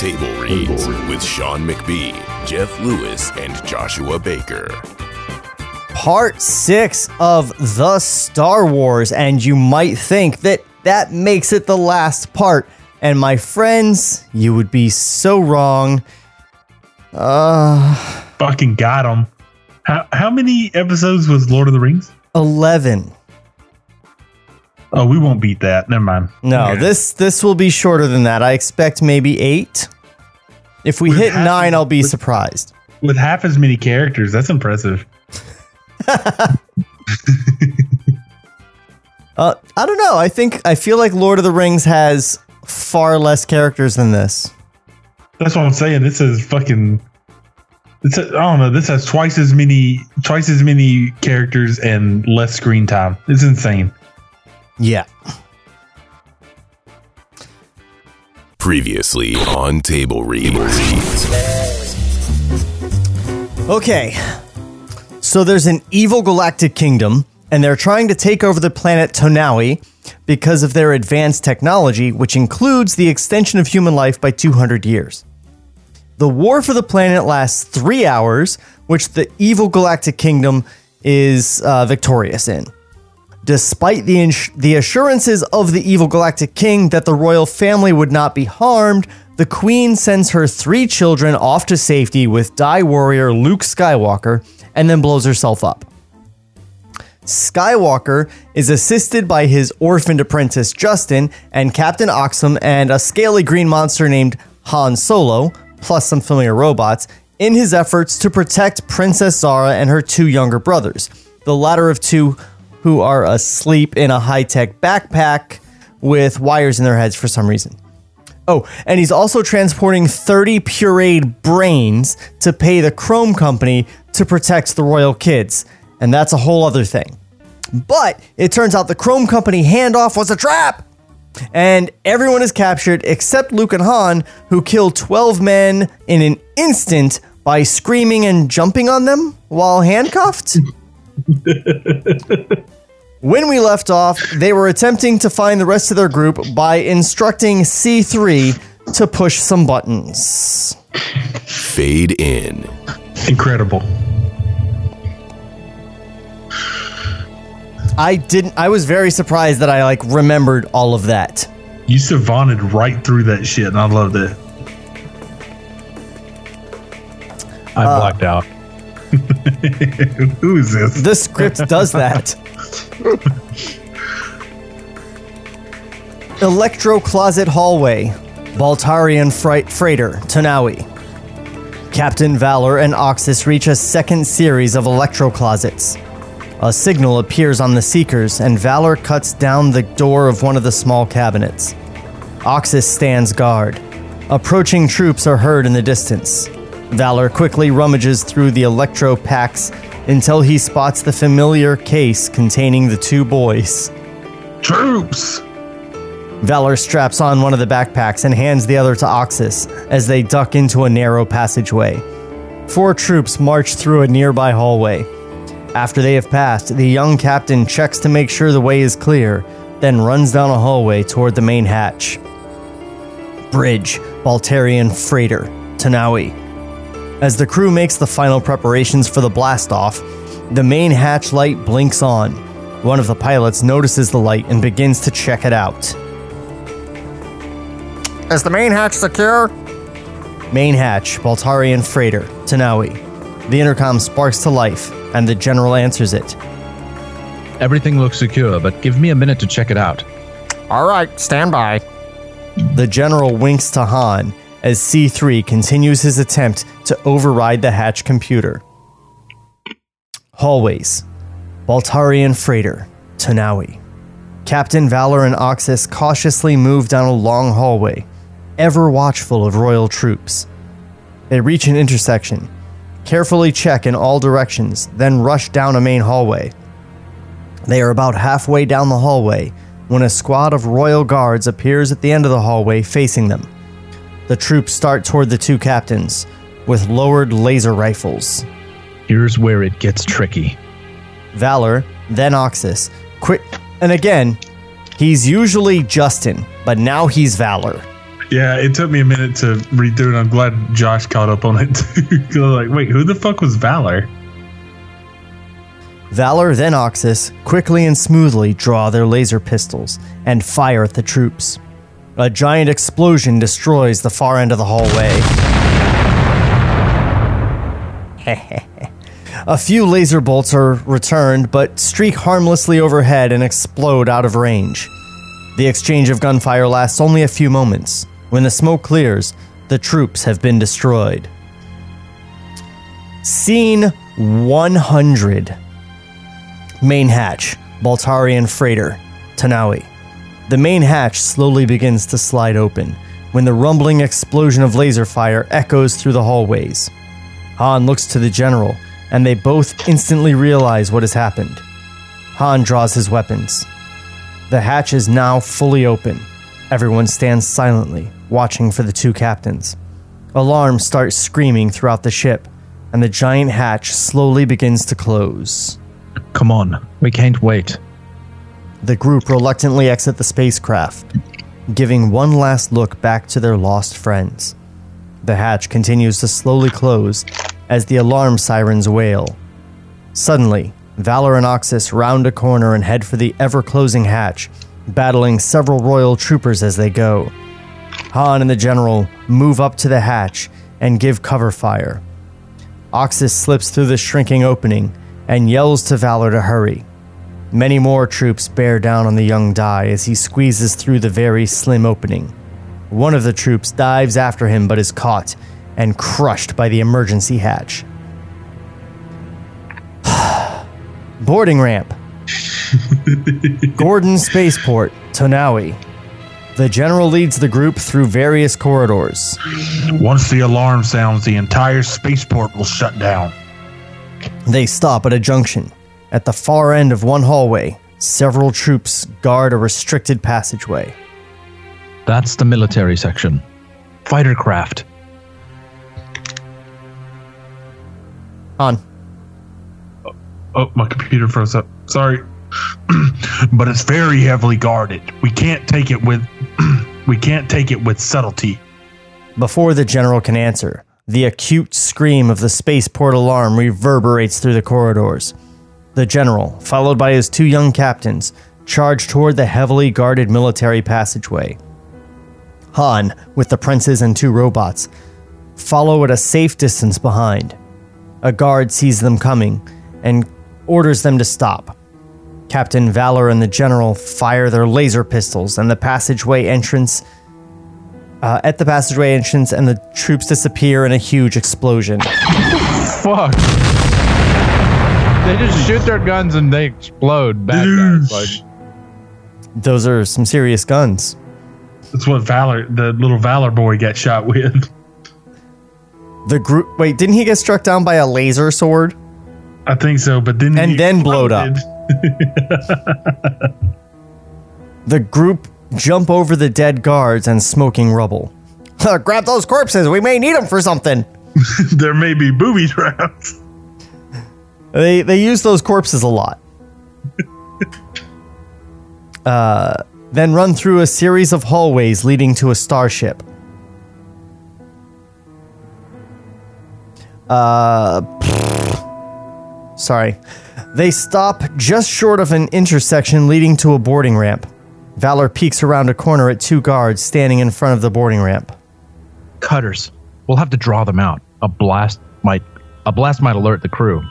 Table Reads with Sean McBee, Jeff Lewis, and Joshua Baker. part six of the Star Wars, and you might think that that makes it the last part. And my friends, you would be so wrong. Uh, Fucking got him. How how many episodes was Lord of the Rings? 11. Oh, we won't beat that. Never mind. No, Okay. this this will be shorter than that. I expect maybe eight. If we With hit half- nine, I'll be with- surprised. with half as many characters. That's impressive. Uh, I don't know. I think I feel like Lord of the Rings has far less characters than this. That's what I'm saying. This is fucking. This I don't know. This has twice as many twice as many characters and less screen time. It's insane. Yeah. Previously on Table Reads. Okay. So there's an evil galactic kingdom, and they're trying to take over the planet Tanawi because of their advanced technology, which includes the extension of human life by 200 years. The war for the planet lasts three hours, which the evil galactic kingdom is uh, victorious in. Despite the, ins- the assurances of the evil galactic king that the royal family would not be harmed, the queen sends her three children off to safety with Dai warrior Luke Skywalker and then blows herself up. Skywalker is assisted by his orphaned apprentice Justin and Captain Oxum and a scaly green monster named Han Solo, plus some familiar robots, in his efforts to protect Princess Zara and her two younger brothers, the latter of two who are asleep in a high tech backpack with wires in their heads for some reason. Oh, and he's also transporting 30 pureed brains to pay the Chrome Company to protect the royal kids. And that's a whole other thing. But it turns out the Chrome Company handoff was a trap. And everyone is captured except Luke and Han, who kill 12 men in an instant by screaming and jumping on them while handcuffed. when we left off, they were attempting to find the rest of their group by instructing C3 to push some buttons. Fade in. Incredible. I didn't I was very surprised that I like remembered all of that. You savanted right through that shit, and I loved it. I Uh, blacked out. Who is this? The script does that. Electro Closet Hallway, Baltarian Fright Freighter, Tanawi. Captain Valor and Oxus reach a second series of electro closets. A signal appears on the Seekers, and Valor cuts down the door of one of the small cabinets. Oxus stands guard. Approaching troops are heard in the distance. Valor quickly rummages through the electro packs until he spots the familiar case containing the two boys. Troops. Valor straps on one of the backpacks and hands the other to Oxus as they duck into a narrow passageway. Four troops march through a nearby hallway. After they have passed, the young captain checks to make sure the way is clear, then runs down a hallway toward the main hatch. Bridge, Baltarian freighter, Tanawi. As the crew makes the final preparations for the blast off, the main hatch light blinks on. One of the pilots notices the light and begins to check it out. Is the main hatch secure? Main hatch, Baltarian freighter, Tanawi. The intercom sparks to life, and the general answers it. Everything looks secure, but give me a minute to check it out. All right, stand by. The general winks to Han as C3 continues his attempt to override the hatch computer. Hallways. Baltarian freighter, Tanawi. Captain Valor and Oxus cautiously move down a long hallway, ever watchful of royal troops. They reach an intersection, carefully check in all directions, then rush down a main hallway. They are about halfway down the hallway when a squad of royal guards appears at the end of the hallway facing them. The troops start toward the two captains with lowered laser rifles. Here's where it gets tricky. Valor, then Oxus. Quick, and again, he's usually Justin, but now he's Valor. Yeah, it took me a minute to read through it. I'm glad Josh caught up on it too. 'Cause I was like, wait, who the fuck was Valor? Valor, then Oxus, quickly and smoothly draw their laser pistols and fire at the troops. A giant explosion destroys the far end of the hallway. A few laser bolts are returned, but streak harmlessly overhead and explode out of range. The exchange of gunfire lasts only a few moments. When the smoke clears, the troops have been destroyed. Scene 100 Main hatch, Baltarian freighter, Tanawi. The main hatch slowly begins to slide open when the rumbling explosion of laser fire echoes through the hallways. Han looks to the general, and they both instantly realize what has happened. Han draws his weapons. The hatch is now fully open. Everyone stands silently, watching for the two captains. Alarms start screaming throughout the ship, and the giant hatch slowly begins to close. Come on, we can't wait. The group reluctantly exit the spacecraft, giving one last look back to their lost friends. The hatch continues to slowly close as the alarm sirens wail. Suddenly, Valor and Oxus round a corner and head for the ever closing hatch, battling several royal troopers as they go. Han and the general move up to the hatch and give cover fire. Oxus slips through the shrinking opening and yells to Valor to hurry. Many more troops bear down on the young Dai as he squeezes through the very slim opening. One of the troops dives after him but is caught and crushed by the emergency hatch. Boarding ramp. Gordon Spaceport, Tanawi. The general leads the group through various corridors. Once the alarm sounds, the entire spaceport will shut down. They stop at a junction. At the far end of one hallway, several troops guard a restricted passageway. That's the military section. Fighter craft. Han. Oh, oh my computer froze up. Sorry. but it's very heavily guarded. We can't take it with we can't take it with subtlety. Before the general can answer, the acute scream of the spaceport alarm reverberates through the corridors. The general, followed by his two young captains, charge toward the heavily guarded military passageway. Han, with the princes and two robots, follow at a safe distance behind. A guard sees them coming and orders them to stop. Captain Valor and the general fire their laser pistols, and the passageway entrance uh, at the passageway entrance, and the troops disappear in a huge explosion. Fuck. They just shoot their guns and they explode. Bad guys. Like, Those are some serious guns. That's what Valor, the little Valor boy, got shot with. The group. Wait, didn't he get struck down by a laser sword? I think so, but then And he then blowed up. The group jump over the dead guards and smoking rubble. Grab those corpses. We may need them for something. there may be booby traps. They they use those corpses a lot. uh, then run through a series of hallways leading to a starship. Uh, sorry. They stop just short of an intersection leading to a boarding ramp. Valor peeks around a corner at two guards standing in front of the boarding ramp. cutters. We'll have to draw them out. A blast might a blast might alert the crew.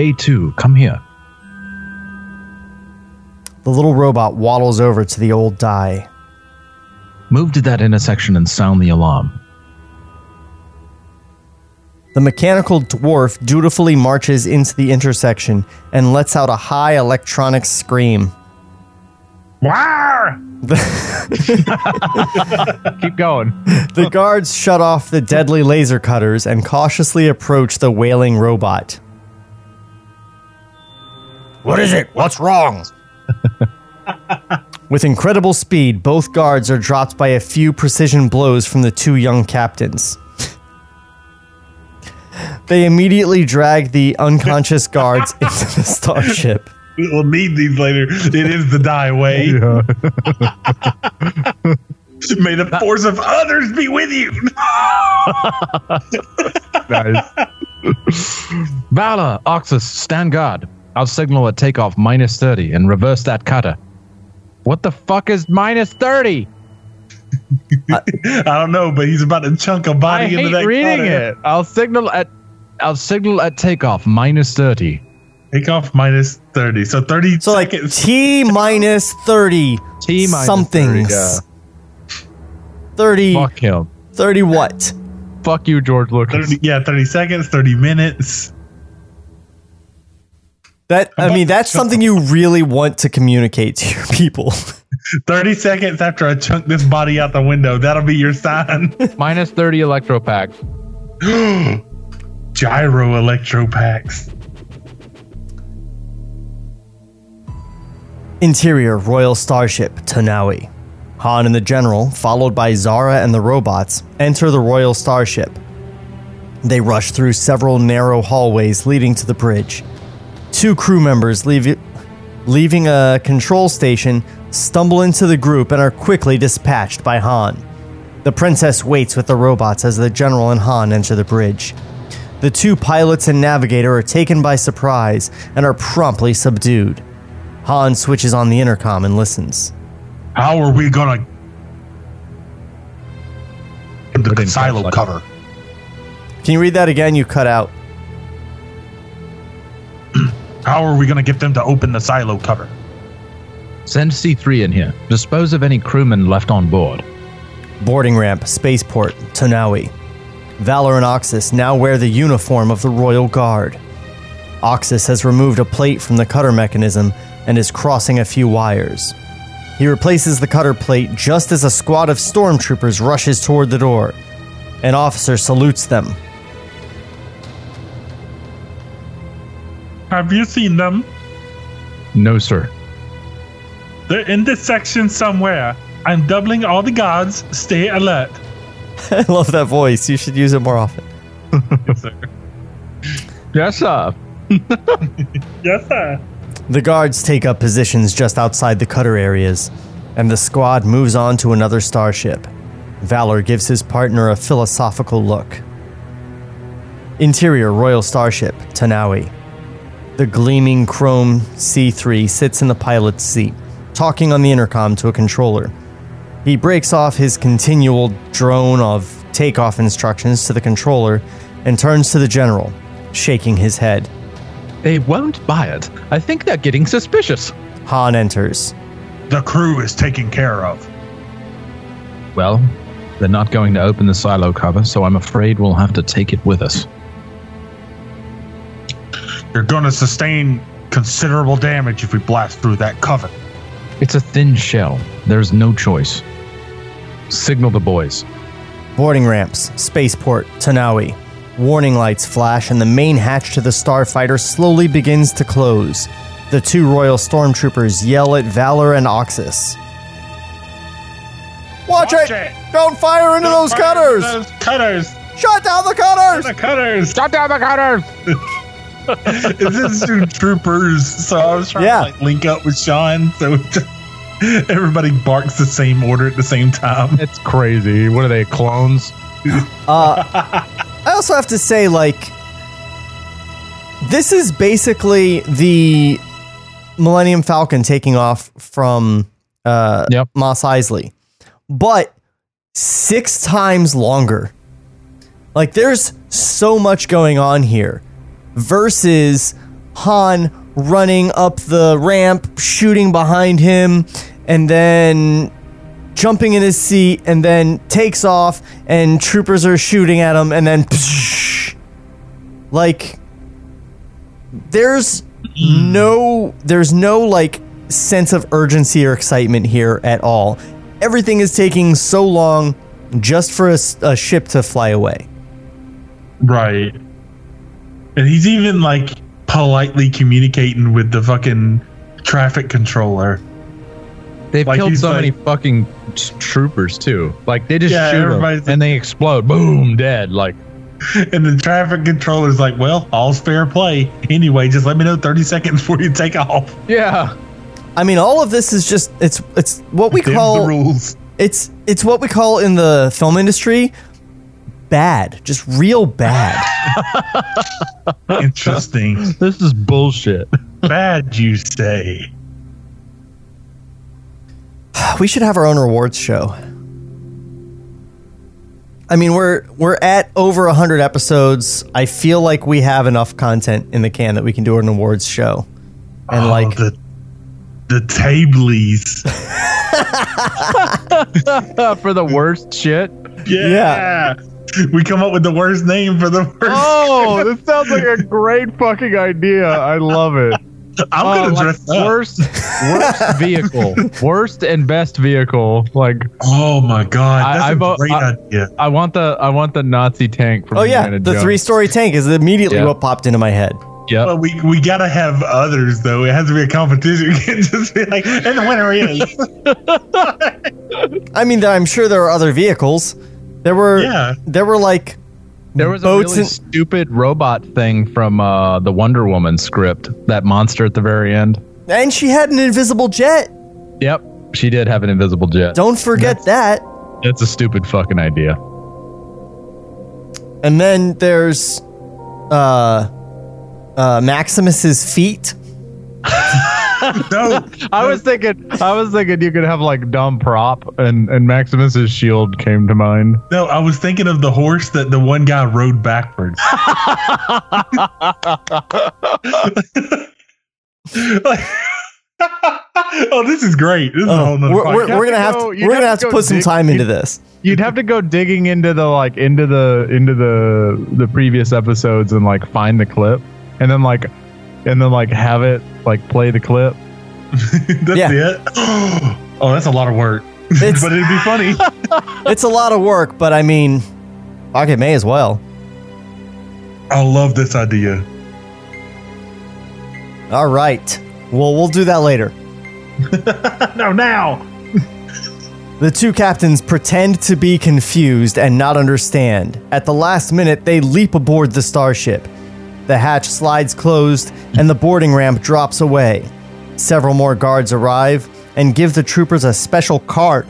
A2, come here. The little robot waddles over to the old Dai. Move to that intersection and sound the alarm. The mechanical dwarf dutifully marches into the intersection and lets out a high electronic scream. Keep going. The guards shut off the deadly laser cutters and cautiously approach the wailing robot. What is it? What's wrong? With incredible speed, both guards are dropped by a few precision blows from the two young captains. They immediately drag the unconscious guards into the starship. We'll need these later. It is the Dai way. May the force of others be with you. Nice. Valor, Oxus, stand guard. I'll signal a takeoff minus 30 and reverse that cutter. What the fuck is minus 30? I don't know, but he's about to chunk a body into hate that reading cutter. it. I'll signal at I'll signal at takeoff minus 30. Takeoff minus 30. So 30 So like seconds. T minus 30 T minus 30, somethings. yeah. 30, Fuck him. 30 what? Fuck you, George Lucas. 30, yeah, 30 seconds, 30 minutes. That I mean, that's something you really want to communicate to your people. 30 seconds after I chunk this body out the window. That'll be your sign. minus 30 electro packs. Gyro electro packs. Interior Royal Starship Tanawi. Han and the General, followed by Zara and the robots, enter the Royal Starship. They rush through several narrow hallways leading to the bridge. Two crew members leave, leaving a control station stumble into the group and are quickly dispatched by Han. The princess waits with the robots as the General and Han enter the bridge. The two pilots and navigator are taken by surprise and are promptly subdued. Han switches on the intercom and listens. How are we gonna the silo cover? Can you read that again? You cut out. How are we gonna get them to open the silo cover? Send C3 in here. Dispose of any crewmen left on board. Boarding ramp, spaceport, Tanawi. Valor and Oxus now wear the uniform of the Royal Guard. Oxus has removed a plate from the cutter mechanism and is crossing a few wires. He replaces the cutter plate just as a squad of stormtroopers rushes toward the door. An officer salutes them. Have you seen them? No, sir. They're in this section somewhere. I'm doubling all the guards. Stay alert. I love that voice. You should use it more often. Yes, sir. Yes, sir. Yes, sir. The guards take up positions just outside the cutter areas, and the squad moves on to another starship. Valor gives his partner a philosophical look. Interior Royal Starship, Tanawi. The gleaming chrome C3 sits in the pilot's seat, talking on the intercom to a controller. He breaks off his continual drone of takeoff instructions to the controller and turns to the general, shaking his head. They won't buy it. I think they're getting suspicious. Han enters. The crew is taken care of. Well, they're not going to open the silo cover, so I'm afraid we'll have to take it with us. You're gonna sustain considerable damage if we blast through that cover. It's a thin shell. There's no choice. Signal the boys. Boarding ramps, spaceport, Tanawi. Warning lights flash, and the main hatch to the starfighter slowly begins to close. The two Royal Stormtroopers yell at Valor and Oxus. Watch, Watch it! it! Don't fire into those Fire cutters! Those cutters! Shut down the cutters! The cutters! Shut down the cutters! this is two troopers, so I was trying Yeah. to like link up with Sean, so just, everybody barks the same order at the same time. It's crazy. What are they, clones? Uh, I also have to say, like, this is basically the Millennium Falcon taking off from uh, Yep. Mos Eisley, but six times longer. Like, there's so much going on here versus Han running up the ramp, shooting behind him, and then jumping in his seat and then takes off and troopers are shooting at him and then like there's no there's no like sense of urgency or excitement here at all. Everything is taking so long just for a ship to fly away. Right. And he's even like politely communicating with the fucking traffic controller. They've Like killed so like- many fucking troopers too. Like they just Yeah, shoot 'em everybody's- and they explode. Boom, dead. Like And the traffic controller's like, well, all's fair play. Anyway, just let me know 30 seconds before you take off. yeah. I mean, all of this is just it's it's what we Them's the call rules. it's it's what we call in the film industry bad, just real bad. Interesting. This is bullshit. Bad, you say. we should have our own rewards show. I mean, we're we're at over 100 episodes. I feel like we have enough content in the can that we can do an awards show. And Oh, like the the tablies. For the worst shit. Yeah. We come up with the worst name for the worst. Oh, this sounds like a great fucking idea. I love it. I'm Oh, gonna like dress up. worst, worst vehicle, worst and best vehicle. Like Oh my god, I- that's I a vote- great I- idea. I want the, I want the Nazi tank from. Oh yeah, Indiana the Jones. three-story tank is immediately Yeah. what popped into my head. Yeah, But we we gotta have others though. It has to be a competition. You can't just be like, and the winner is. I mean, I'm sure there are other vehicles. There were Yeah. there were like There was a really and- stupid robot thing from uh, the Wonder Woman script. That monster at the very end. and she had an invisible jet. Yep, she did have an invisible jet. Don't forget that. That's a stupid fucking idea. And then there's uh uh Maximus's feet. no, I was thinking, I was thinking you could have like dumb prop, and and Maximus's shield came to mind. no. I was thinking of the horse that the one guy rode backwards. Like- oh, this is great. This is a oh, whole nother We're, we're, we're gonna have to go- we're gonna have have to to go put some time into this. You'd have to go digging into the like into the into the the previous episodes and like find the clip, and then like and then like have it like play the clip. that's Yeah. it. Oh, that's a lot of work. It's- but it'd be funny. It's a lot of work, but I mean, fuck it may as well. I love this idea. All right. Well, we'll do that later. No, now. The two captains pretend to be confused and not understand. At the last minute, they leap aboard the starship. The hatch slides closed and the boarding ramp drops away. Several more guards arrive and give the troopers a special cart,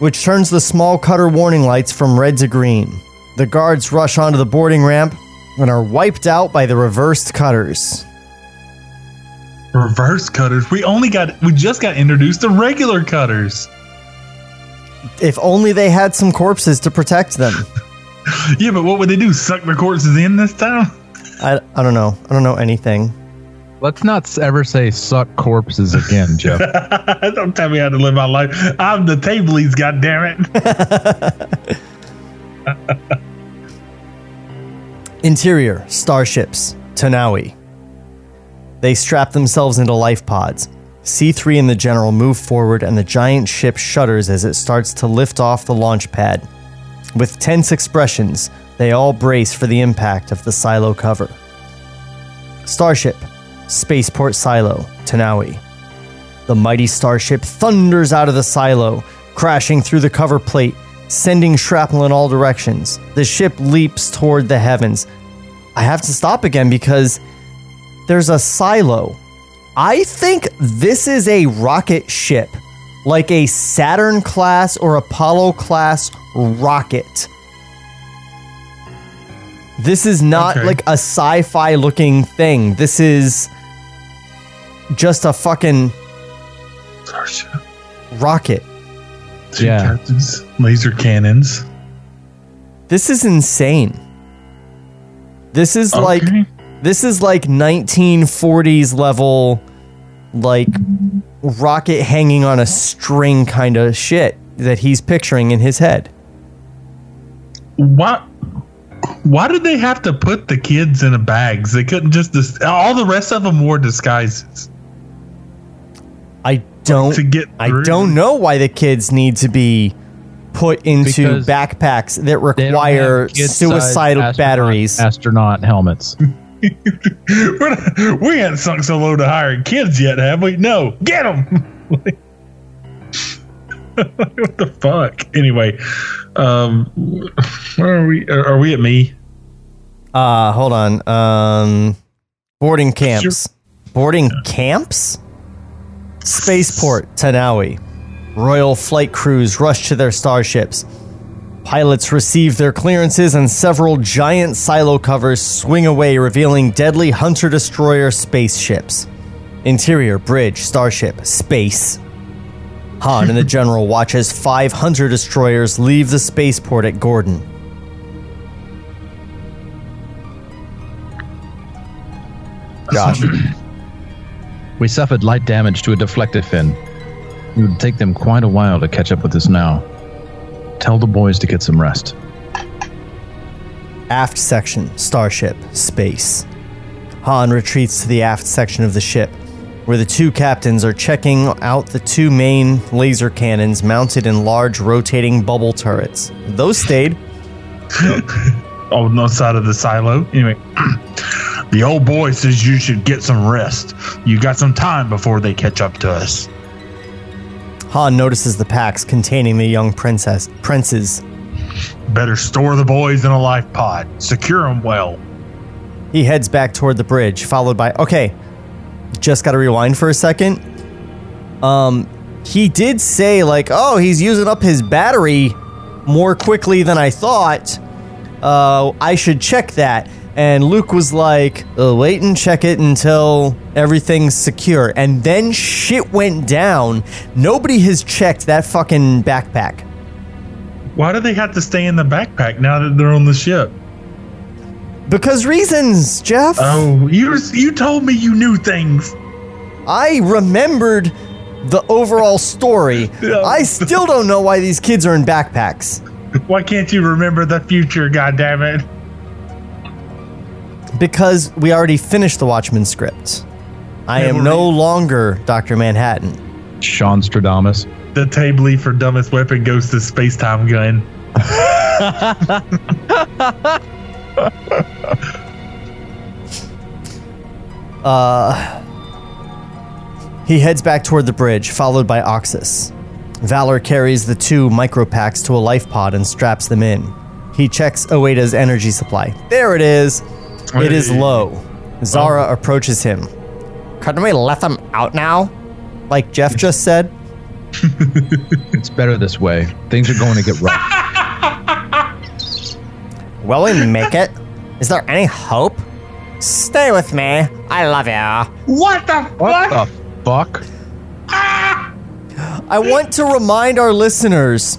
which turns the small cutter warning lights from red to green. The guards rush onto the boarding ramp and are wiped out by the reversed cutters. Reverse cutters. We only got. We just got introduced to regular cutters. If only they had some corpses to protect them. Yeah, but what would they do? Suck the corpses in this time? I, I don't know. I don't know anything. Let's not ever say suck corpses again, Jeff. Don't tell me how to live my life. I'm the tablies, God damn it. Interior starships, Tanawi. They strap themselves into life pods. C3 and the general move forward, and the giant ship shudders as it starts to lift off the launch pad. With tense expressions, they all brace for the impact of the silo cover. Starship, Spaceport Silo, Tanawi. The mighty starship thunders out of the silo, crashing through the cover plate, sending shrapnel in all directions. The ship leaps toward the heavens. I have to stop again because there's a silo. I think this is a rocket ship, like a Saturn class or Apollo class rocket. This is not Okay. like a sci fi looking thing. This is just a fucking Starship. rocket. Two Yeah. captains, laser cannons. This is insane. This is like this is like 1940s level like rocket hanging on a string kind of shit that he's picturing in his head. Why? Why did they have to put the kids in a bags? They couldn't just. Dis- all the rest of them wore disguises. I don't. to get I through. don't know why the kids need to be put into Because backpacks that require suicidal astronaut- batteries. astronaut helmets. We're not, we ain't sunk so low to hiring kids yet, have we? No, get them. what the fuck? Anyway, um, where are we? Are, are we at me? Uh, hold on. Um, boarding camps. Boarding camps? Spaceport, Tanawi. Royal flight crews rush to their starships. Pilots receive their clearances and several giant silo covers swing away, revealing deadly hunter destroyer spaceships. Interior, bridge, starship, space. Han and the general watch as five hunter destroyers leave the spaceport at Gordon. Josh. We suffered light damage to a deflector fin. It would take them quite a while to catch up with us now. Tell the boys to get some rest. Aft section, starship, space. Han retreats to the aft section of the ship, where the two captains are checking out the two main laser cannons mounted in large rotating bubble turrets. Those stayed. on the side of the silo. Anyway, the old boy says you should get some rest. You got some time before they catch up to us. Han notices the packs containing the young princess princes. Better store the boys in a life pod. Secure them well. He heads back toward the bridge, followed by okay. Just got to rewind for a second. Um, he did say like, oh, he's using up his battery more quickly than I thought. Uh, I should check that. And Luke was like, uh, wait and check it until everything's secure. And then shit went down. Nobody has checked that fucking backpack. Why do they have to stay in the backpack now that they're on the ship? Because reasons, Jeff. Oh, you you told me you knew things. I remembered the overall story. Yeah. I still don't know why these kids are in backpacks. Why can't you remember the future? God damn it! Because we already finished the Watchmen script. I am no longer Dr. Manhattan. Sean Stradamus. The table for dumbest weapon goes to space time gun. Uh, he heads back toward the bridge, followed by Oxus. Valor carries the two micropacks to a life pod and straps them in. He checks Oeda's energy supply. There it is. It is low. Zara approaches him. Couldn't we let them out now? Like Jeff just said? It's better this way. Things are going to get rough. Will we make it? Is there any hope? Stay with me. I love you. What the What the fuck? I want to remind our listeners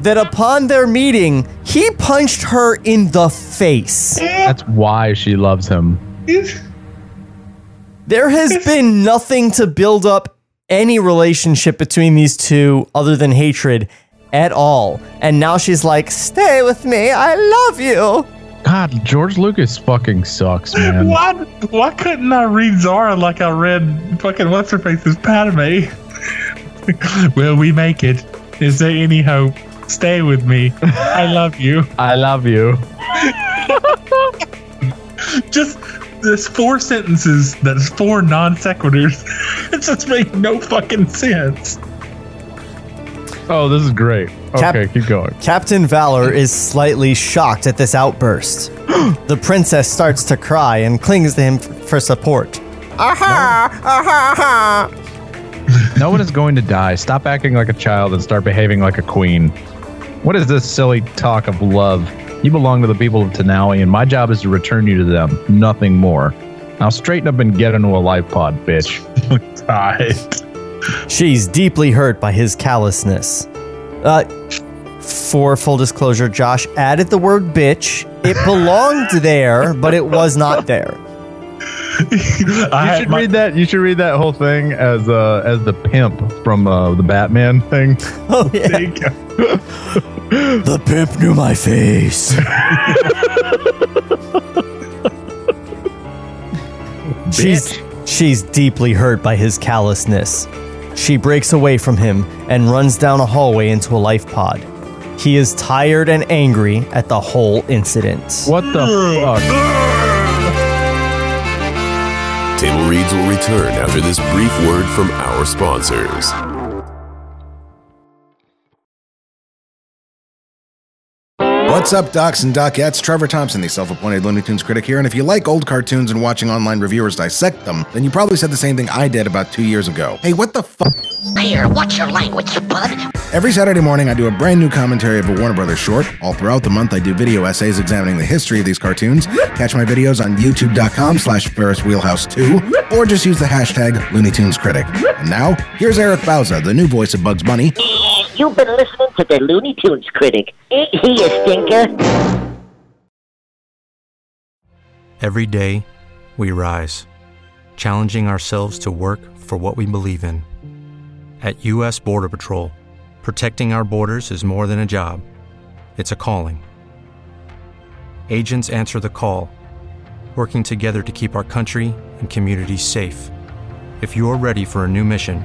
that upon their meeting, he punched her in the face. That's why she loves him. There has been nothing to build up any relationship between these two other than hatred at all. And now she's like, Stay with me. I love you. God, George Lucas fucking sucks, man. Why? Why couldn't I read Zara like I read fucking what's her face's Padme? Will we make it? Is there any hope? Stay with me. I love you. I love you. Just there's four sentences. That's four non sequiturs. It just makes no fucking sense. Oh, this is great. Cap- Okay, keep going. Captain Valor is slightly shocked at this outburst. the princess starts to cry and clings to him f- for support. Aha! No Aha! aha. no one is going to die. Stop acting like a child and start behaving like a queen. What is this silly talk of love? You belong to the people of Tanawi, and my job is to return you to them. Nothing more. Now straighten up and get into a life pod, bitch. God. She's deeply hurt by his callousness. Uh, for full disclosure, Josh added the word bitch. It belonged there, but it was not there. I You had should my- read that. You should read that whole thing as uh, as the pimp from uh, the Batman thing. Oh, yeah. There you. The pimp knew my face. she's she's deeply hurt by his callousness. She breaks away from him and runs down a hallway into a life pod. He is tired and angry at the whole incident. What the fuck? Table Reads will return after this brief word from our sponsors. What's up, docs and docettes? Trevor Thompson, the self appointed Looney Tunes critic here. And if you like old cartoons and watching online reviewers dissect them, then you probably said the same thing I did about two years ago. Hey, what the fuck? Here, watch your language, bud. Every Saturday morning, I do a brand new commentary of a Warner Brothers short. All throughout the month, I do video essays examining the history of these cartoons. Catch my videos on youtube.com slash Ferris Wheelhouse 2, or just use the hashtag Looney Tunes Critic. And now, here's Eric Bauza, the new voice of Bugs Bunny. You've been listening to the Looney Tunes critic. Ain't he a stinker? Every day, we rise, challenging ourselves to work for what we believe in. At U.S. Border Patrol, protecting our borders is more than a job, it's a calling. Agents answer the call, working together to keep our country and communities safe. If you're ready for a new mission,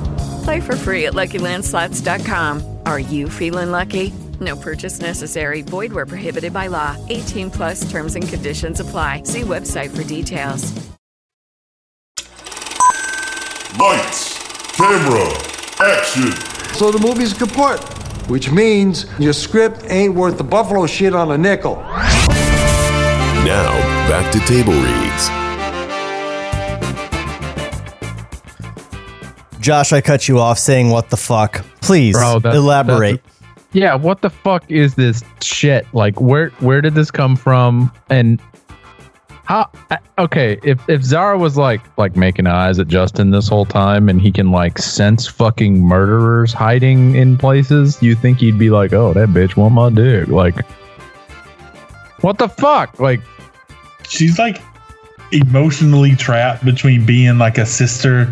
Play for free at LuckyLandSlots.com. Are you feeling lucky? No purchase necessary. Void where prohibited by law. 18 plus terms and conditions apply. See website for details. Lights, camera, action. So the movie's kaput, which means your script ain't worth the buffalo shit on a nickel. Now, back to Table Reads. Josh, I cut you off saying what the fuck. Please Bro, that- elaborate. Yeah, what the fuck is this shit? Like, where where did this come from? And how? Okay, if if Zara was like like making eyes at Justin this whole time, and he can like sense fucking murderers hiding in places, you think he'd be like, "Oh, that bitch want my dick." Like, what the fuck? Like, She's like emotionally trapped between being like a sister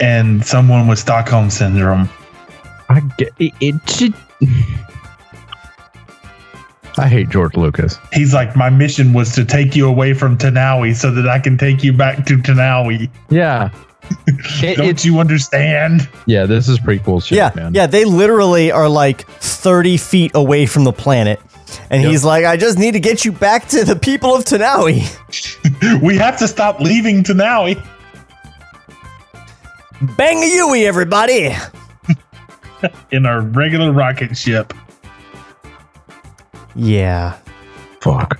and someone with Stockholm syndrome. I get it. it should, I hate George Lucas. He's like, my mission was to take you away from Tanawi so that I can take you back to Tanawi. Yeah. It- Don't it's- you understand? Yeah, this is pretty cool shit, yeah, man. yeah, they literally are like 30 feet away from the planet. And Yep. he's like, I just need to get you back to the people of Tanawi. We have to stop leaving Tanawi. Bang a Yui, everybody. in our regular rocket ship. Yeah. Fuck.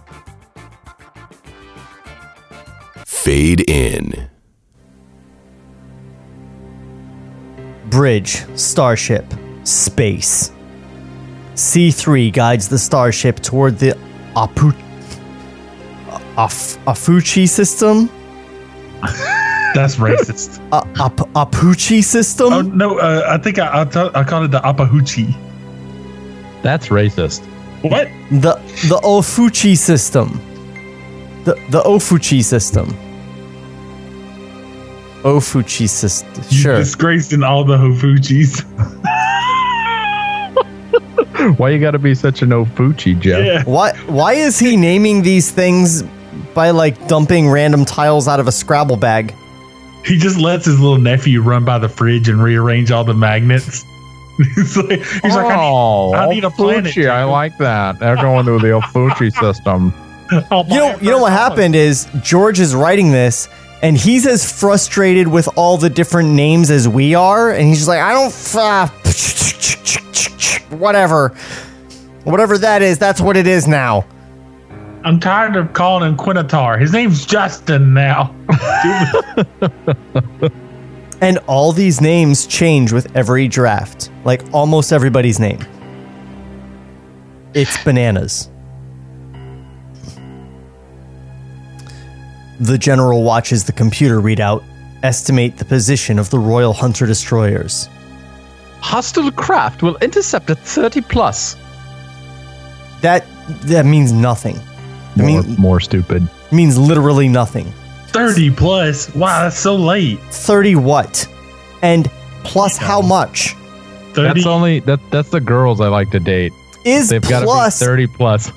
Fade in. Bridge, starship, space. C3 guides the starship toward the Apu- Af- Afuchi system. That's racist. A- Ap- Apuchi system? oh no, uh, I think I I, t- I called it the Apahuchi. That's racist. What? The the Ofuchi system. The the Ofuchi system. Ofuchi system. You Sure. disgracing all the Hofuchis. Why you gotta be such an Ofuchi, Jeff? Yeah. Why why is he naming these things by like dumping random tiles out of a Scrabble bag? He just lets his little nephew run by the fridge and rearrange all the magnets. he's like, he's like, I need, oh, I need a planet, Ofuchi. I like that. They're going to the Ofuchi system. I'll You know you know what happened is George is writing this and he's as frustrated with all the different names as we are and he's just like I don't f- uh, whatever whatever that is that's what it is now. I'm tired of calling him Quinatar. His name's Justin now. And all these names change with every draft. Like almost everybody's name. It's bananas. The general watches the computer readout estimate the position of the Royal Hunter destroyers. Hostile craft will intercept at 30 plus. That that means nothing. I More, mean, more stupid. means literally nothing. 30 plus. Wow, that's so late. 30 what? And plus how much? 30. That's only that. That's the girls I like to date. Is They've got to be plus 30 plus.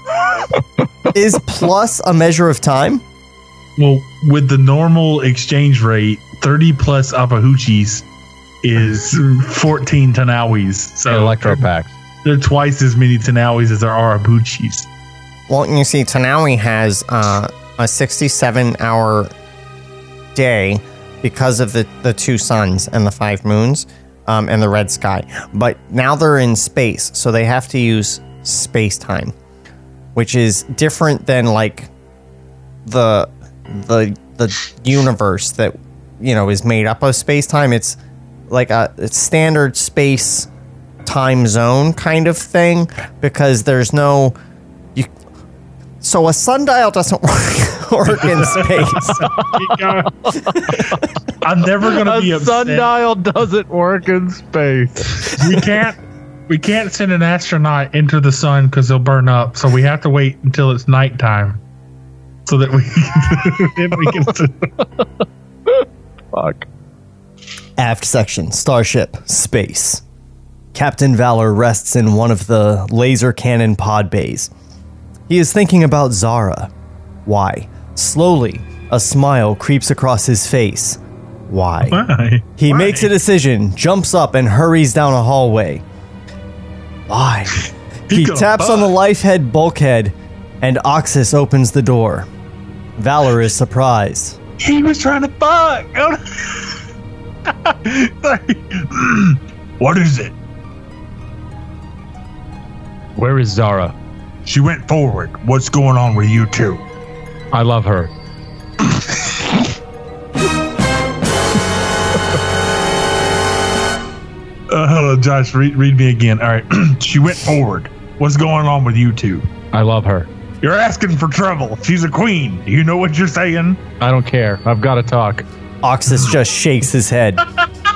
is plus a measure of time? Well, with the normal exchange rate, 30 plus Apahuchis is 14 Tanawis. So Electro packs. they're twice as many Tanawis as there are Apahuchis. Well, you see, Tanawi has uh, a 67 hour day because of the, the two suns and the five moons um, and the red sky. But now they're in space, so they have to use space time, which is different than like the the the universe that you know is made up of space time. It's like a standard space time zone kind of thing because there's no so a sundial doesn't work, work in space. I'm never going to A be upset. sundial doesn't work in space. we can't we can't send an astronaut into the sun because they'll burn up. So we have to wait until it's nighttime, so that we then we can. Fuck. Aft section, starship, space. Captain Valor rests in one of the laser cannon pod bays. He is thinking about Zara. Why? Slowly, a smile creeps across his face. Why? Why? He makes a decision, jumps up, and hurries down a hallway. Why? he gonna taps on the fuck. life head bulkhead, and Oxus opens the door. Valor is surprised. He was trying to fuck. What is it? Where is Zara? She went forward. What's going on with you two? I love her. Uh, hello, Josh. Read, read me again. All right. she went forward. What's going on with you two? I love her. You're asking for trouble. She's a queen. Do you know what you're saying? I don't care. I've got to talk. Oxus just shakes his head.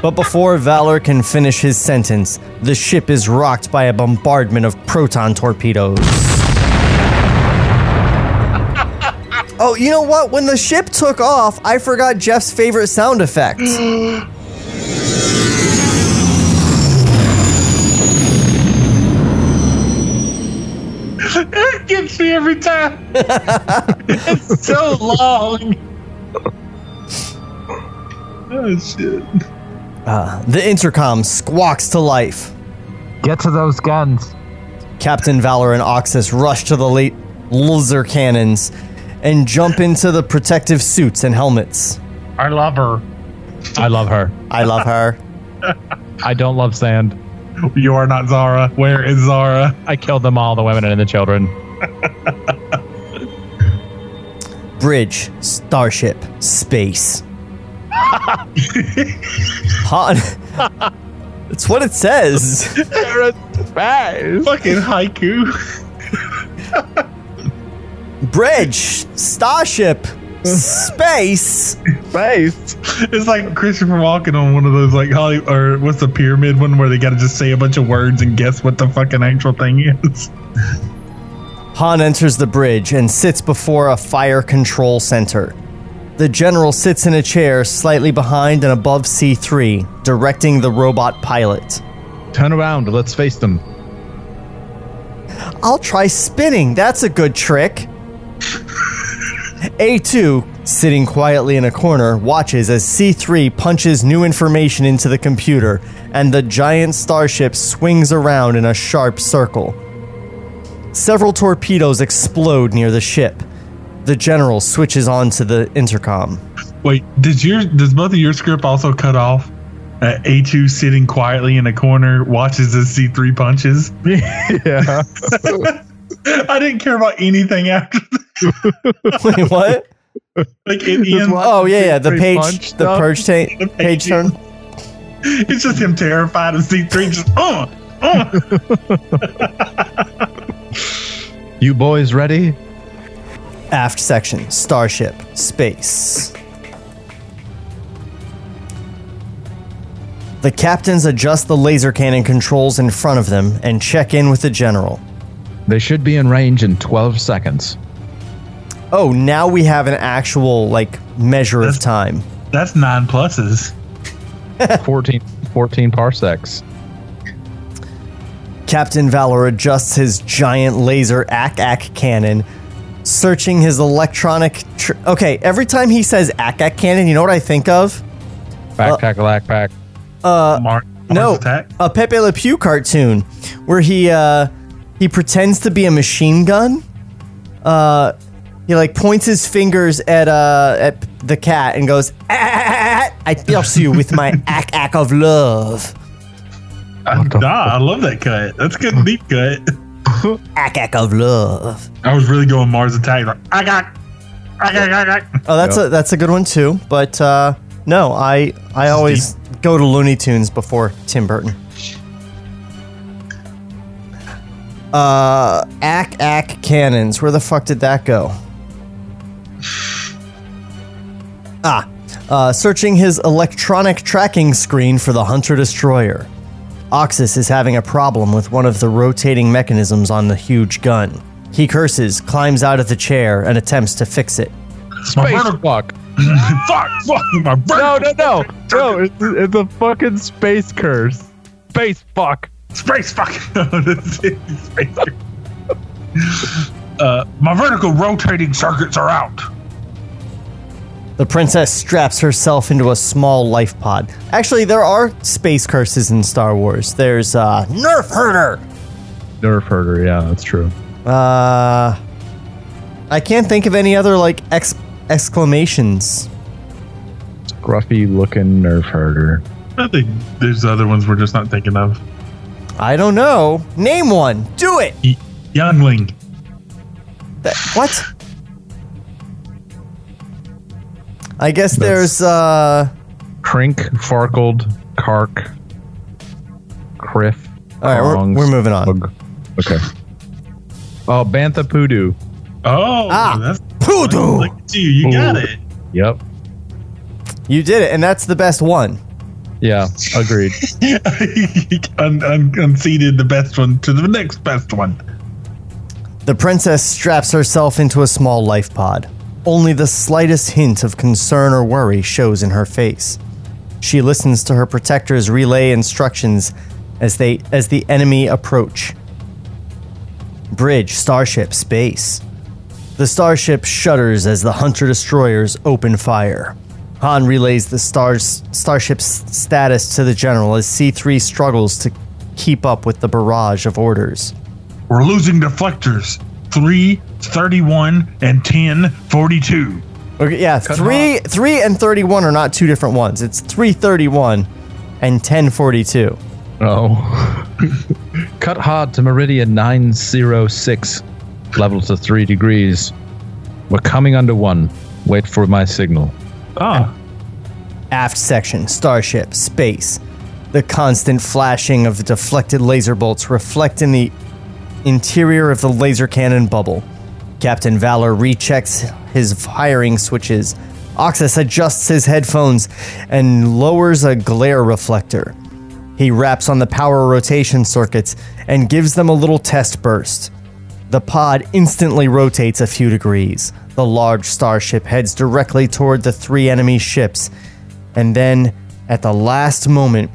But before Valor can finish his sentence, the ship is rocked by a bombardment of proton torpedoes. Oh, you know what? When the ship took off, I forgot Jeff's favorite sound effect. it gets me every time. it's so long. oh shit. Uh, the intercom squawks to life. Get to those guns. Captain Valor and Oxus rush to the late laser cannons and jump into the protective suits and helmets. I love her. I love her. I love her. I don't love sand. You are not Zara. Where is Zara? I killed them all, the women and the children. Bridge, starship, space. Han. That's what it says. Fucking haiku. Bridge, starship, space. Space. It's like Christopher Walken on one of those like Holly or what's the pyramid one where they got to just say a bunch of words and guess what the fucking actual thing is. Han enters the bridge and sits before a fire control center. The general sits in a chair slightly behind and above C3, directing the robot pilot. Turn around. Let's face them. I'll try spinning. That's a good trick. A2, sitting quietly in a corner, watches as C3 punches new information into the computer and the giant starship swings around in a sharp circle. Several torpedoes explode near the ship. The general switches on to the intercom. Wait, does your does both of your script also cut off? Uh, A2 sitting quietly in a corner watches as C3 punches. yeah. I didn't care about anything after Wait, what? like it ends. Oh yeah, yeah. The page, the purge ta- The page turn. It's just him terrified of C3 just uh uh You boys ready? Aft section, starship, space. The captains adjust the laser cannon controls in front of them and check in with the general. They should be in range in 12 seconds. Oh, now we have an actual like measure of time. That's nine pluses. 14, 14 parsecs. Captain Valor adjusts his giant laser Ak Ak cannon, searching his electronic. Tr- okay, every time he says Ak Ak cannon, you know what I think of? Backpack, lack pack. Uh, Mark, no, a Pepe Le Pew cartoon where he uh he pretends to be a machine gun. Uh, he like points his fingers at uh at the cat and goes, "Ah, "I pierce you with my Ak Ak of love." nah, I love that cut. That's a good deep cut. Ak Ak of love. I was really going Mars Attack. Like, I got, I got, I got. Oh, that's a that's a good one too. But uh, no, I I always go to Looney Tunes before Tim Burton. Uh, Ak Ak cannons. Where the fuck did that go? Ah, uh, searching his electronic tracking screen for the Hunter Destroyer. Oxus is having a problem with one of the rotating mechanisms on the huge gun. He curses, climbs out of the chair, and attempts to fix it. Space fuck. fuck, fuck, my No, no, no. No, it's, it's a fucking space curse. Space fuck. Space fuck. Space uh, my vertical rotating circuits are out. The princess straps herself into a small life pod. Actually, there are space curses in Star Wars. There's uh, Nerf Herder. Nerf herder, yeah, that's true. Uh, I can't think of any other like ex- exclamations. Scruffy looking nerf herder. I think there's other ones we're just not thinking of. I don't know. Name one. Do it. Youngling. That, what? I guess there's uh Crink, Farkled, Kark, Criff. All right, we're- we're moving on. Ugh. Okay. Oh, Bantha Poodoo. Oh, Ah, that's Poodoo. Look at you. You got it. Yep. you did it, and that's the best one. Yeah, agreed. un- un- conceded the best one to the next best one. The princess straps herself into a small life pod. Only the slightest hint of concern or worry shows in her face. She listens to her protectors relay instructions as they as the enemy approach. Bridge, starship, space. The starship shudders as the hunter destroyers open fire. Han relays the star's starship's status to the general as C3 struggles to keep up with the barrage of orders. We're losing deflectors. 3, 31, and 10, 42. Okay, yeah, three, three, and thirty-one are not two different ones. It's three thirty-one and ten forty-two. Oh. Cut hard to meridian 906. Level to 3 degrees. We're coming under 1. Wait for my signal. Ah. Aft section, starship, space. The constant flashing of the deflected laser bolts reflect in the interior of the laser cannon bubble. Captain Valor rechecks his firing switches. Oxus adjusts his headphones and lowers a glare reflector. He raps on the power rotation circuits and gives them a little test burst. The pod instantly rotates a few degrees. The large starship heads directly toward the three enemy ships, and then, at the last moment,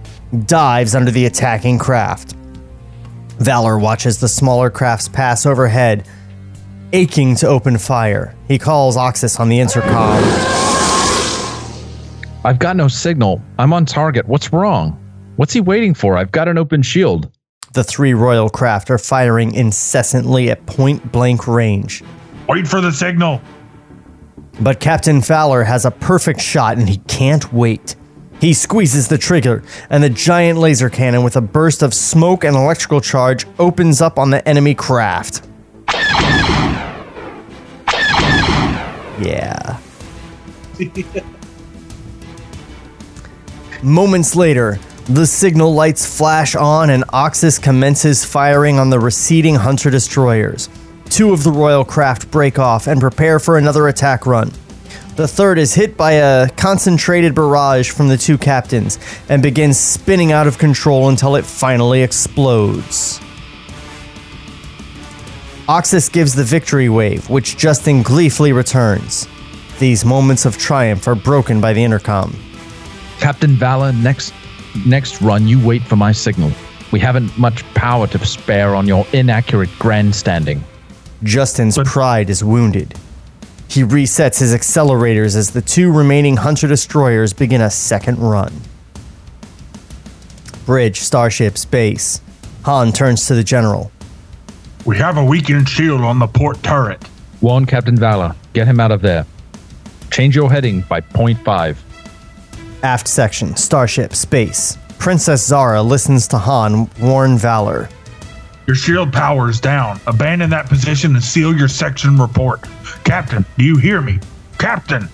dives under the attacking craft. Valor watches the smaller crafts pass overhead, aching to open fire. He calls Oxus on the intercom. I've got no signal. I'm on target. What's wrong? What's he waiting for? I've got an open shield. The three royal craft are firing incessantly at point blank range. Wait for the signal. But Captain Valor has a perfect shot and he can't wait. He squeezes the trigger, and the giant laser cannon, with a burst of smoke and electrical charge, opens up on the enemy craft. Yeah. Moments later, the signal lights flash on and Oxus commences firing on the receding Hunter destroyers. Two of the Royal craft break off and prepare for another attack run. The third is hit by a concentrated barrage from the two captains and begins spinning out of control until it finally explodes. Oxus gives the victory wave, which Justin gleefully returns. These moments of triumph are broken by the intercom. Captain Valor, next next run, you wait for my signal. We haven't much power to spare on your inaccurate grandstanding. Justin's pride is wounded. He resets his accelerators as the two remaining Hunter destroyers begin a second run. Bridge, Starship's base. Han turns to the general. We have a weakened shield on the port turret. Warn Captain Valor. Get him out of there. Change your heading by 0.5. Aft section, Starship, space. Princess Zara listens to Han warn Valor. Your shield power is down. Abandon that position and seal your section report. Captain, do you hear me? Captain!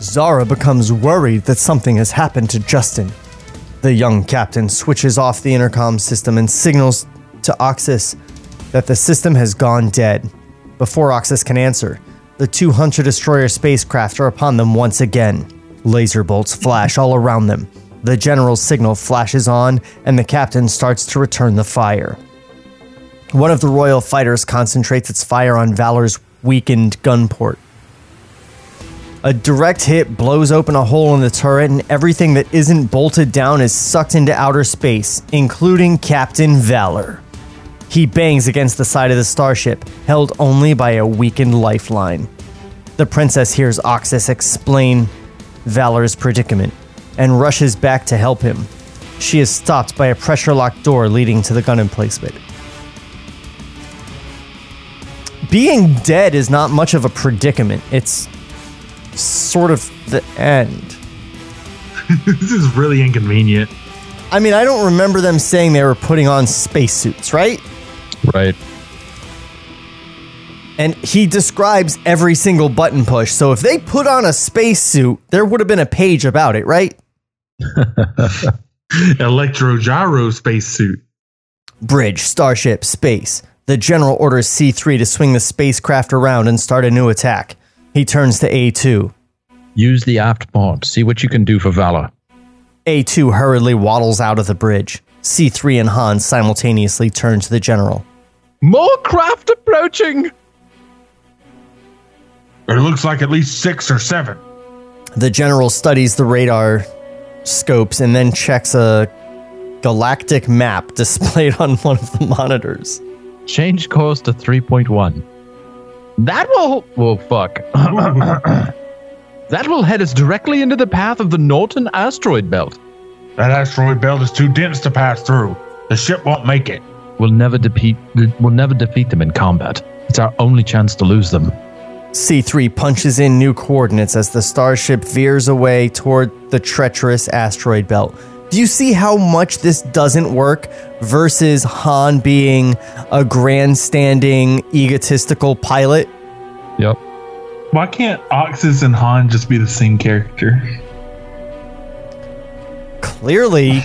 Zara becomes worried that something has happened to Justin. The young captain switches off the intercom system and signals to Oxus that the system has gone dead. Before Oxus can answer, the two Hunter Destroyer spacecraft are upon them once again. Laser bolts flash all around them. The general's signal flashes on, and the captain starts to return the fire. One of the royal fighters concentrates its fire on Valor's weakened gun port. A direct hit blows open a hole in the turret, and everything that isn't bolted down is sucked into outer space, including Captain Valor. He bangs against the side of the starship, held only by a weakened lifeline. The princess hears Oxus explain Valor's predicament and rushes back to help him. She is stopped by a pressure locked door leading to the gun emplacement. Being dead is not much of a predicament. It's sort of the end. this is really inconvenient. I mean, I don't remember them saying they were putting on spacesuits, right? Right. And he describes every single button push. So if they put on a spacesuit, there would have been a page about it, right? Electro gyro spacesuit. Bridge, starship, space. The general orders C3 to swing the spacecraft around and start a new attack. He turns to A2. Use the aft port. See what you can do for Valor. A2 hurriedly waddles out of the bridge. C3 and Han simultaneously turn to the general. More craft approaching! It looks like at least six or seven. The general studies the radar scopes and then checks a galactic map displayed on one of the monitors. Change course to 3.1. That will. Oh, fuck. that will head us directly into the path of the Norton asteroid belt. That asteroid belt is too dense to pass through. The ship won't make it. We'll never defeat. We'll never defeat them in combat. It's our only chance to lose them. C3 punches in new coordinates as the starship veers away toward the treacherous asteroid belt. Do you see how much this doesn't work versus Han being a grandstanding, egotistical pilot? Yep. Why can't Oxus and Han just be the same character? Clearly,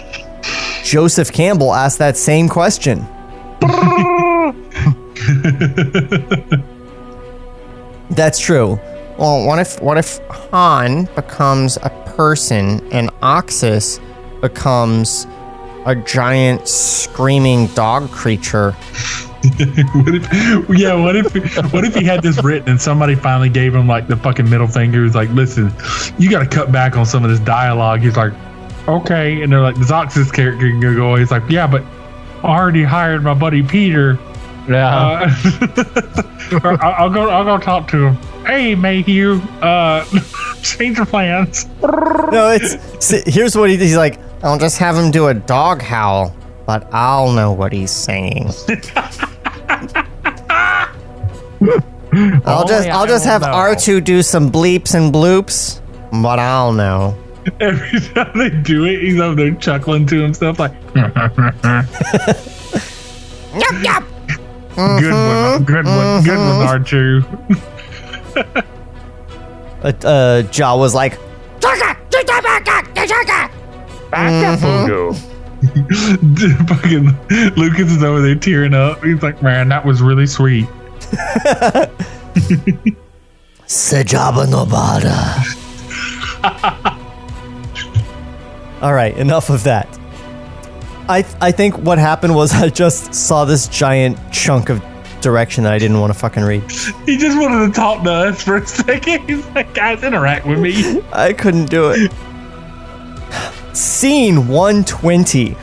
Joseph Campbell asked that same question. That's true. Well, what if what if Han becomes a person and Oxus becomes a giant screaming dog creature? what if, yeah, what if what if he had this written and somebody finally gave him like the fucking middle finger? He's like, listen, you got to cut back on some of this dialogue. He's like, okay, and they're like, the Oxus character can go. He's like, yeah, but I already hired my buddy Peter. Yeah, uh, I'll, I'll go. I'll go talk to him. Hey, Mayhew, uh, change your plans. No, it's see, here's what he, he's like. I'll just have him do a dog howl, but I'll know what he's saying. I'll just I'll just have R2 do some bleeps and bloops, but I'll know. Every time they do it, he's over there chuckling to himself like Yup, yup. Good one, good one, good one, R2. Uh, uh, Jaw was like, Back up, Fungo. Fucking Lucas is over there tearing up. He's like, man, that was really sweet. Sejaba Nobada. All right, enough of that. I I think what happened was I just saw this giant chunk of direction that I didn't want to fucking read. He just wanted to talk to us for a second. He's like, guys, interact with me. I couldn't do it. Scene 120.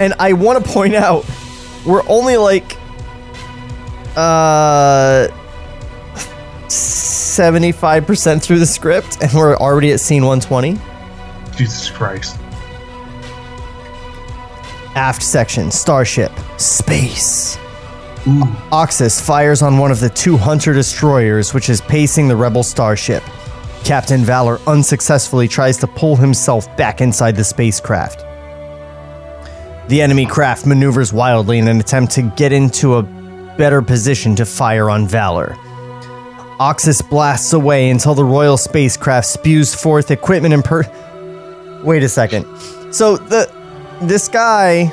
And I want to point out we're only like uh 75% through the script and we're already at scene 120. Jesus Christ. Aft section, starship, space. Oxus fires on one of the two hunter destroyers, which is pacing the rebel starship. Captain Valor unsuccessfully tries to pull himself back inside the spacecraft. The enemy craft maneuvers wildly in an attempt to get into a better position to fire on Valor. Oxus blasts away until the Royal spacecraft spews forth equipment and per. Wait a second. So the this guy,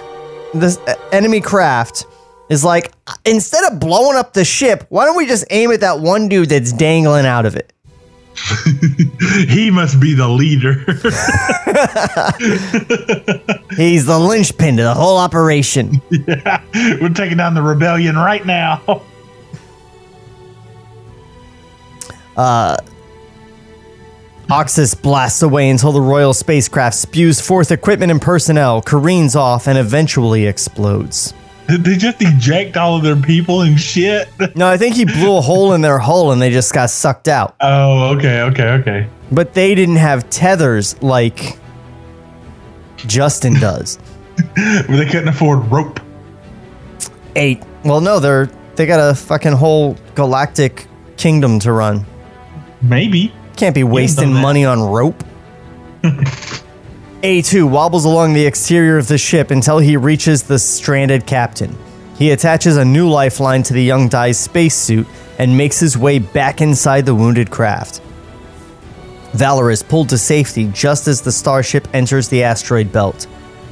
this enemy craft, is like instead of blowing up the ship, why don't we just aim at that one dude that's dangling out of it? he must be the leader. He's the linchpin to the whole operation. yeah, we're taking down the rebellion right now. Uh, Oxus blasts away until the Royal spacecraft spews forth equipment and personnel, careens off, and eventually explodes. Did they just eject all of their people and shit? No, I think he blew a hole in their hull and they just got sucked out. Oh, okay, okay, okay. But they didn't have tethers like Justin does. They couldn't afford rope. Eight. Well, no, they're they got a fucking whole galactic kingdom to run. Maybe. Can't be wasting money on rope. A2 wobbles along the exterior of the ship until he reaches the stranded captain. He attaches a new lifeline to the young Dai's spacesuit and makes his way back inside the wounded craft. Valor is pulled to safety just as the starship enters the asteroid belt.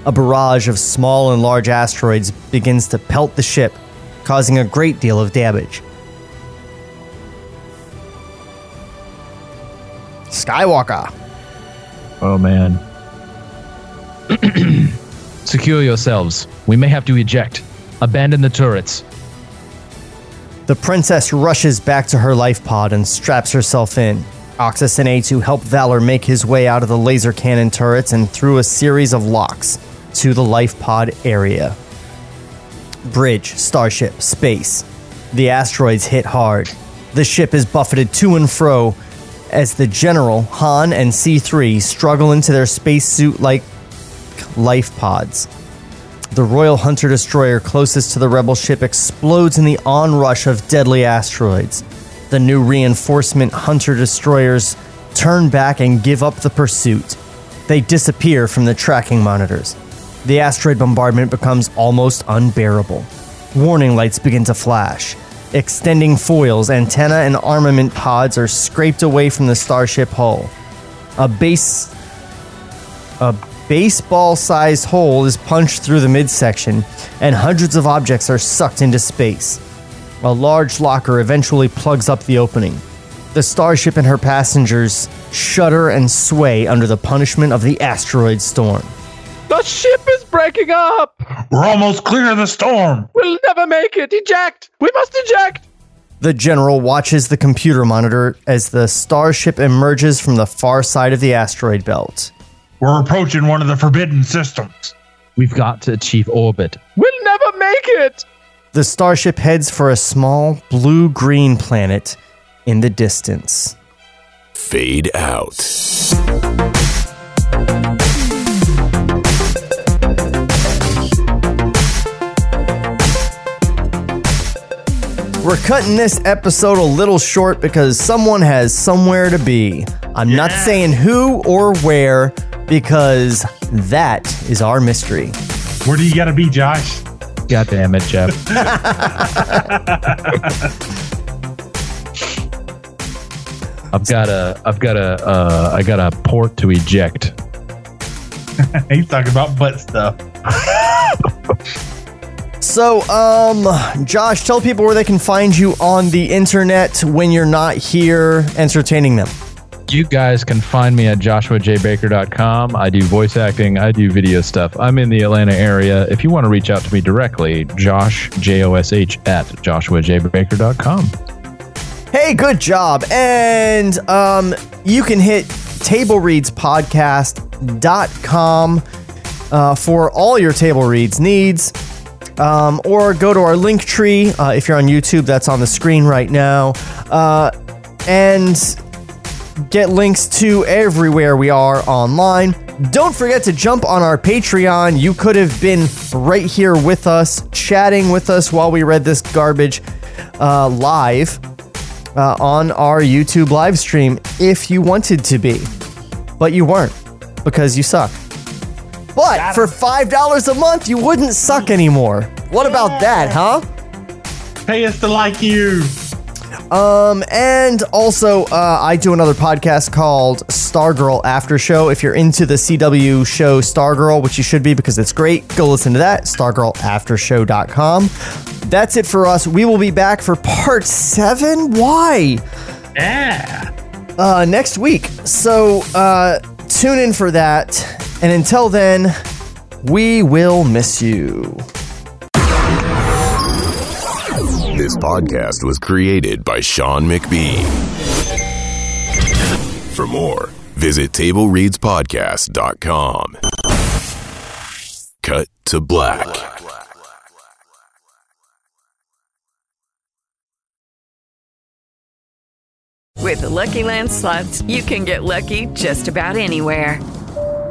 A barrage of small and large asteroids begins to pelt the ship, causing a great deal of damage. Skywalker. Oh man. Secure yourselves. We may have to eject. Abandon the turrets. The princess rushes back to her life pod and straps herself in. Oxus and A2 help Valor make his way out of the laser cannon turrets and through a series of locks to the life pod area. Bridge, starship, space. The asteroids hit hard. The ship is buffeted to and fro as the General, Han, and C3 struggle into their spacesuit like life pods. The Royal Hunter Destroyer closest to the Rebel ship explodes in the onrush of deadly asteroids. The new reinforcement Hunter Destroyers turn back and give up the pursuit. They disappear from the tracking monitors. The asteroid bombardment becomes almost unbearable. Warning lights begin to flash. Extending foils, antenna, and armament pods are scraped away from the starship hull. A base a baseball-sized hole is punched through the midsection, and hundreds of objects are sucked into space. A large locker eventually plugs up the opening. The starship and her passengers shudder and sway under the punishment of the asteroid storm. The ship is breaking up! We're almost clear of the storm. We'll never make it! Eject! We must eject! The general watches the computer monitor as the starship emerges from the far side of the asteroid belt. We're approaching one of the forbidden systems. We've got to achieve orbit. We'll never make it! The starship heads for a small blue green planet in the distance. Fade out. We're cutting this episode a little short because someone has somewhere to be. I'm not saying who or where because that is our mystery. Where do you gotta be, Josh? God damn it, Jeff. I've got a, I've got a, uh, I got a port to eject. He's talking about butt stuff. So, um, Josh, tell people where they can find you on the internet when you're not here entertaining them. You guys can find me at joshuajbaker.com. I do voice acting, I do video stuff. I'm in the Atlanta area. If you want to reach out to me directly, Josh, J O S H, at joshuajbaker.com. Hey, good job. And um, you can hit tablereadspodcast.com uh, for all your table reads needs. Um, or go to our link tree uh, if you're on YouTube, that's on the screen right now. Uh, and get links to everywhere we are online. Don't forget to jump on our Patreon. You could have been right here with us, chatting with us while we read this garbage uh, live uh, on our YouTube live stream if you wanted to be, but you weren't because you suck. But for $5 a month, you wouldn't suck anymore. What about that, huh? Pay us to like you. Um, and also, uh, I do another podcast called Stargirl After Show. If you're into the CW show Stargirl, which you should be because it's great, go listen to that. StargirlAftershow.com. That's it for us. We will be back for part seven. Why? Yeah. Uh, next week. So, uh, tune in for that. And until then, we will miss you. This podcast was created by Sean McBean. For more, visit TableReadsPodcast.com. Cut to black. With the Lucky Land slots, you can get lucky just about anywhere.